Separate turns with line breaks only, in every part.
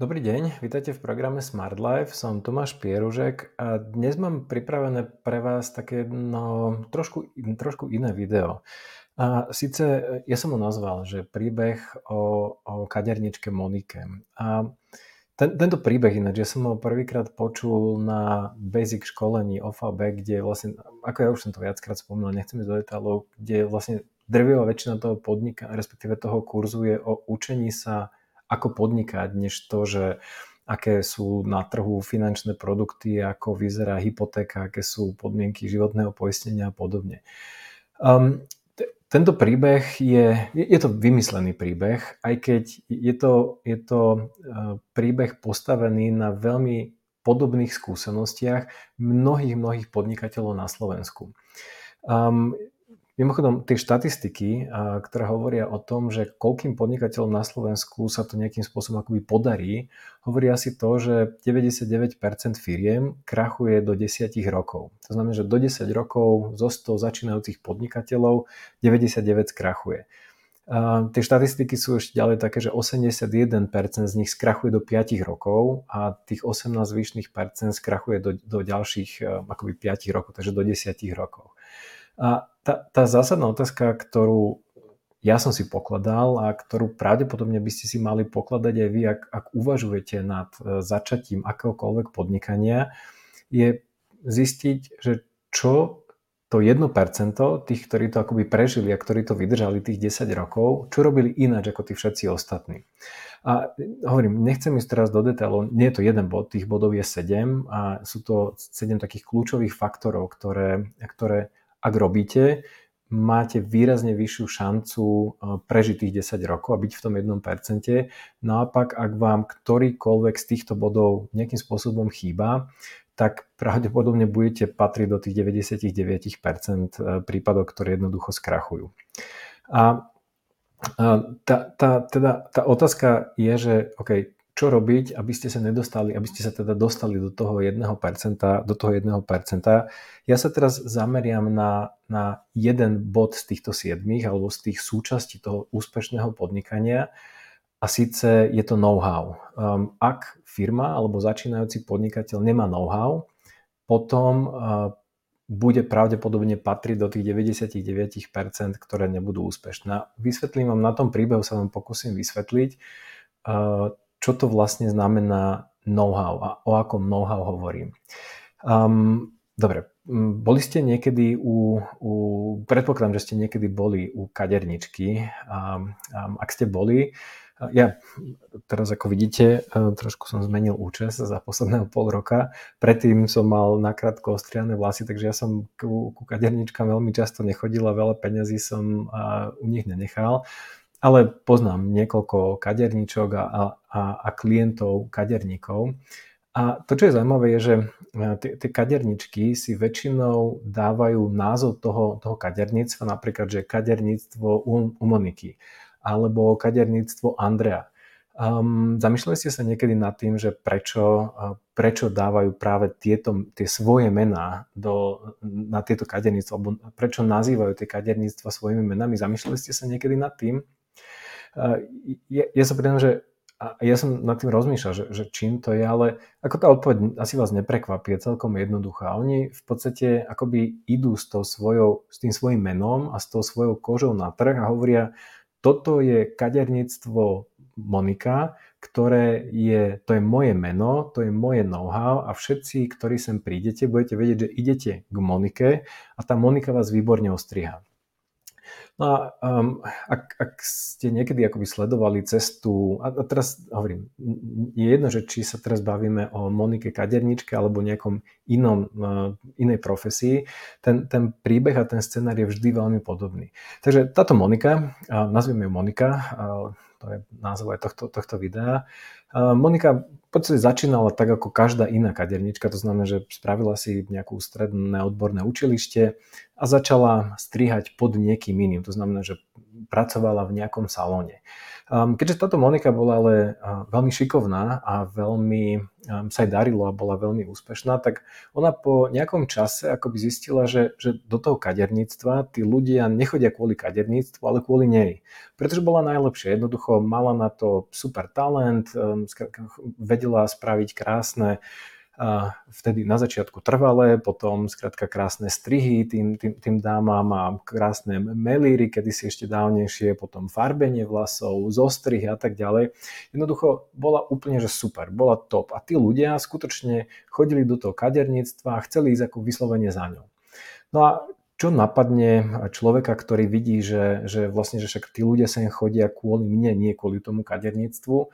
Dobrý deň, vítajte v programe Smart Life, som Tomáš Pieružek a dnes mám pripravené pre vás také no, trošku, trošku iné video. A síce ja som ho nazval, že príbeh o, o kaderničke Monike. A ten, tento príbeh ináč, ja som ho prvýkrát počul na basic školení OFAB, kde vlastne, ako ja už som to viackrát spomínal, nechcem ísť do detailov, kde vlastne drvivá väčšina toho podnika, respektíve toho kurzu je o učení sa ako podnikať, než to, že aké sú na trhu finančné produkty, ako vyzerá hypotéka, aké sú podmienky životného poistenia a podobne. Um, t- tento príbeh je, je, to vymyslený príbeh, aj keď je to, je to uh, príbeh postavený na veľmi podobných skúsenostiach mnohých, mnohých podnikateľov na Slovensku. Um, Mimochodom, tie štatistiky, ktoré hovoria o tom, že koľkým podnikateľom na Slovensku sa to nejakým spôsobom akoby podarí, hovoria si to, že 99% firiem krachuje do 10 rokov. To znamená, že do 10 rokov zo 100 začínajúcich podnikateľov 99 skrachuje. A tie štatistiky sú ešte ďalej také, že 81% z nich skrachuje do 5 rokov a tých 18 zvyšných percent skrachuje do, do ďalších akoby 5 rokov, takže do 10 rokov. A tá, tá zásadná otázka, ktorú ja som si pokladal a ktorú pravdepodobne by ste si mali pokladať aj vy, ak, ak uvažujete nad e, začatím akéhokoľvek podnikania, je zistiť, že čo to 1% tých, ktorí to akoby prežili a ktorí to vydržali tých 10 rokov, čo robili ináč ako tí všetci ostatní. A hovorím, nechcem ísť teraz do detailov, nie je to jeden bod, tých bodov je 7 a sú to 7 takých kľúčových faktorov, ktoré, ktoré ak robíte, máte výrazne vyššiu šancu eh, prežiť tých 10 rokov a byť v tom 1%. Naopak, ak vám ktorýkoľvek z týchto bodov nejakým spôsobom chýba, tak pravdepodobne budete patriť do tých 99% eh, prípadov, ktoré jednoducho skrachujú. A tá, tá, teda, tá otázka je, že OK, čo robiť, aby ste sa nedostali, aby ste sa teda dostali do toho 1%, do toho 1%. Ja sa teraz zameriam na, na jeden bod z týchto siedmých alebo z tých súčastí toho úspešného podnikania a síce je to know-how. Um, ak firma alebo začínajúci podnikateľ nemá know-how, potom uh, bude pravdepodobne patriť do tých 99%, ktoré nebudú úspešné. Vysvetlím vám na tom príbehu, sa vám pokúsim vysvetliť, uh, čo to vlastne znamená know-how a o akom know-how hovorím. Um, dobre, boli ste niekedy u, u predpokladám, že ste niekedy boli u kaderničky. Um, um, ak ste boli, ja teraz ako vidíte, trošku som zmenil účes za posledného pol roka. Predtým som mal nakrátko ostriané vlasy, takže ja som ku, ku kaderničkám veľmi často nechodil a veľa peňazí som u nich nenechal ale poznám niekoľko kaderníčok a, a, a klientov kaderníkov. A to, čo je zaujímavé, je, že e, tie kaderničky si väčšinou dávajú názov toho, toho kaderníctva, napríklad, že kaderníctvo u, u Moniky alebo kaderníctvo Andrea. Um, zamýšľali ste sa niekedy nad tým, že prečo, prečo dávajú práve tieto, tie svoje mená do, na tieto kaderníctva, alebo prečo nazývajú tie kaderníctva svojimi menami? Zamýšľali ste sa niekedy nad tým? Ja, ja sa priznám, že ja som nad tým rozmýšľal, že, že čím to je, ale ako tá odpoveď asi vás neprekvapí, je celkom jednoduchá. Oni v podstate akoby idú s, tou svojou, s tým svojim menom a s tou svojou kožou na trh a hovoria, toto je kaderníctvo Monika, ktoré je, to je moje meno, to je moje know-how a všetci, ktorí sem prídete, budete vedieť, že idete k Monike a tá Monika vás výborne ostriha. No a um, ak, ak ste niekedy akoby sledovali cestu, a, a teraz hovorím, je jedno, že či sa teraz bavíme o Monike Kaderničke alebo nejakom inom, uh, inej profesii, ten, ten príbeh a ten scenár je vždy veľmi podobný. Takže táto Monika, uh, nazvime ju Monika, uh, to je názov aj tohto, tohto videa, Monika v podstate začínala tak ako každá iná kadernička, to znamená, že spravila si nejakú stredné odborné učilište a začala strihať pod niekým iným. To znamená, že pracovala v nejakom salóne. Keďže táto Monika bola ale uh, veľmi šikovná a veľmi sa jej darilo a bola veľmi úspešná, tak ona po nejakom čase akoby zistila, že, že do toho kaderníctva tí ľudia nechodia kvôli kaderníctvu, ale kvôli nej. Pretože bola najlepšia. Jednoducho mala na to super talent, vedela spraviť krásne vtedy na začiatku trvalé, potom skrátka krásne strihy tým, tým, tým dámam a krásne melíry, kedy si ešte dávnejšie, potom farbenie vlasov, zostrihy a tak ďalej. Jednoducho bola úplne že super, bola top a tí ľudia skutočne chodili do toho kaderníctva a chceli ísť ako vyslovene za ňou. No a čo napadne človeka, ktorý vidí, že, že vlastne, že však tí ľudia sa chodia kvôli mne, nie kvôli tomu kaderníctvu,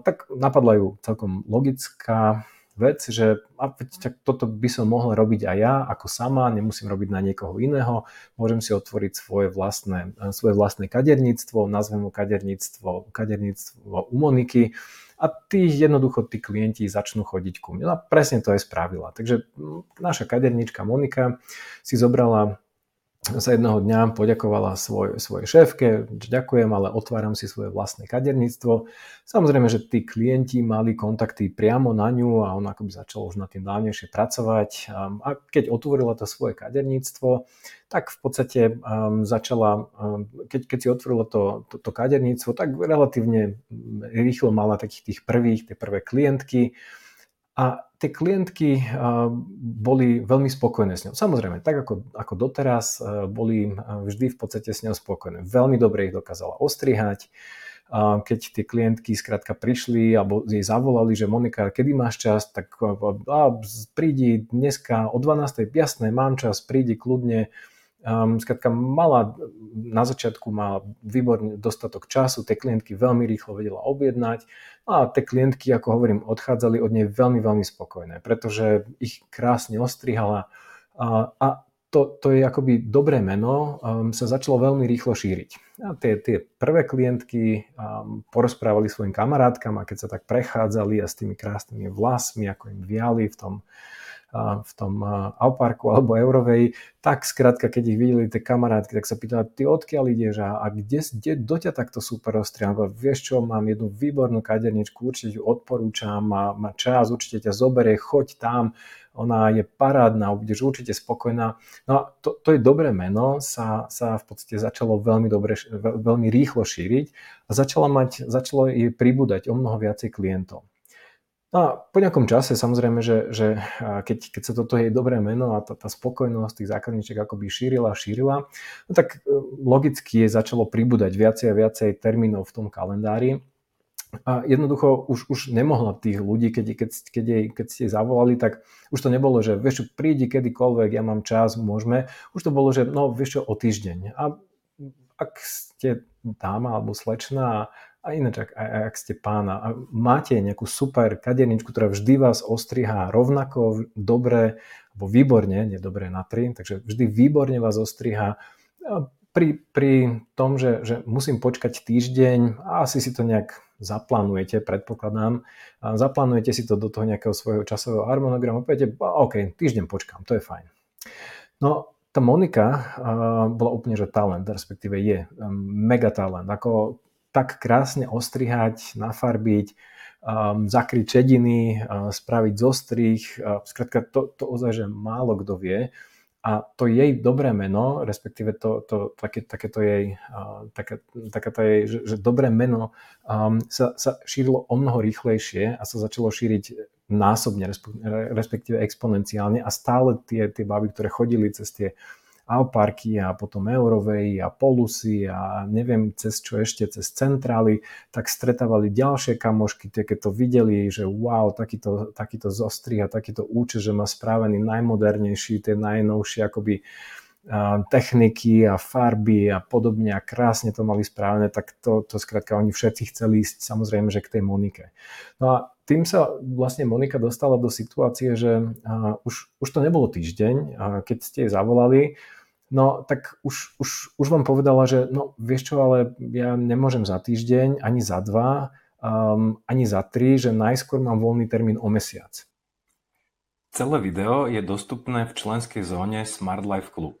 tak napadla ju celkom logická vec, že a, tak toto by som mohol robiť aj ja ako sama, nemusím robiť na niekoho iného, môžem si otvoriť svoje vlastné, svoje vlastné kaderníctvo, nazvem ho kaderníctvo, kaderníctvo u Moniky a tí jednoducho tí klienti začnú chodiť ku mne. No a presne to aj spravila. Takže naša kaderníčka Monika si zobrala sa jedného dňa poďakovala svoj, svojej šéfke, ďakujem, ale otváram si svoje vlastné kaderníctvo. Samozrejme, že tí klienti mali kontakty priamo na ňu a ona akoby začala už na tým dávnejšie pracovať. A keď otvorila to svoje kaderníctvo, tak v podstate začala, keď, keď si otvorila to, to, to kaderníctvo, tak relatívne rýchlo mala takých tých prvých, tie prvé klientky, a tie klientky boli veľmi spokojné s ňou. Samozrejme, tak ako, ako doteraz, boli vždy v podstate s ňou spokojné. Veľmi dobre ich dokázala ostrihať. Keď tie klientky skrátka prišli alebo jej zavolali, že Monika, kedy máš čas, tak a, prídi dneska o 12. jasné, mám čas, prídi kľudne Um, skrátka mala, na začiatku mala výborný dostatok času, tie klientky veľmi rýchlo vedela objednať a tie klientky, ako hovorím, odchádzali od nej veľmi, veľmi spokojné, pretože ich krásne ostrihala a, a to, to je akoby dobré meno, um, sa začalo veľmi rýchlo šíriť. A tie, tie prvé klientky um, porozprávali svojim kamarátkam a keď sa tak prechádzali a s tými krásnymi vlasmi, ako im viali v tom v tom Auparku alebo Eurovej, tak skrátka, keď ich videli tie kamarátky, tak sa pýtali, ty odkiaľ ideš a, a kde, kde do ťa takto super ostria? Vieš čo, mám jednu výbornú kaderničku, určite ju odporúčam, má, má čas, určite ťa zoberie, choď tam, ona je parádna, budeš určite spokojná. No a to, to je dobré meno, sa, sa v podstate začalo veľmi, dobre, veľmi rýchlo šíriť a začalo, mať, začalo jej pribúdať o mnoho viacej klientov. No a po nejakom čase samozrejme, že, že keď, keď sa toto jej dobré meno a tá, tá spokojnosť tých zákazníček akoby šírila a šírila, no tak e, logicky je začalo pribúdať viacej a viacej termínov v tom kalendári. A jednoducho už, už nemohla tých ľudí, keď, keď, keď, jej, keď ste jej zavolali, tak už to nebolo, že vieš prídi kedykoľvek, ja mám čas, môžeme. Už to bolo, že no vieš o týždeň. A ak ste dáma alebo slečna a ináč, ak, ak ste pána a máte nejakú super kaderničku, ktorá vždy vás ostrihá rovnako dobre, alebo výborne, nie dobre na tri, takže vždy výborne vás ostrihá, pri, pri tom, že, že musím počkať týždeň a asi si to nejak zaplánujete, predpokladám, zaplánujete si to do toho nejakého svojho časového harmonogramu, poviete, OK, týždeň počkám, to je fajn. No, tá Monika uh, bola úplne, že talent, respektíve je um, mega talent. Ako tak krásne ostrihať, nafarbiť, um, zakryť čediny, uh, spraviť zostrih. Uh, skrátka, to, to ozaj, že málo kto vie. A to jej dobré meno, respektíve to, to, také, také to jej, uh, také, také to jej že, že dobré meno um, sa, sa šírilo o mnoho rýchlejšie a sa začalo šíriť násobne, respektíve exponenciálne a stále tie, tie baby, ktoré chodili cez tie Alparky a potom Eurovej a Polusy a neviem cez čo ešte, cez centrály, tak stretávali ďalšie kamošky, tie keď to videli, že wow, takýto, takýto zostrih a takýto účet, že má správený najmodernejší, tie najnovšie akoby techniky a farby a podobne a krásne to mali správne, tak to, to skrátka oni všetci chceli ísť samozrejme, že k tej Monike. No a tým sa vlastne Monika dostala do situácie, že už, už to nebolo týždeň, keď ste jej zavolali, no tak už, už, už vám povedala, že no vieš čo, ale ja nemôžem za týždeň, ani za dva, um, ani za tri, že najskôr mám voľný termín o mesiac.
Celé video je dostupné v členskej zóne Smart Life Club.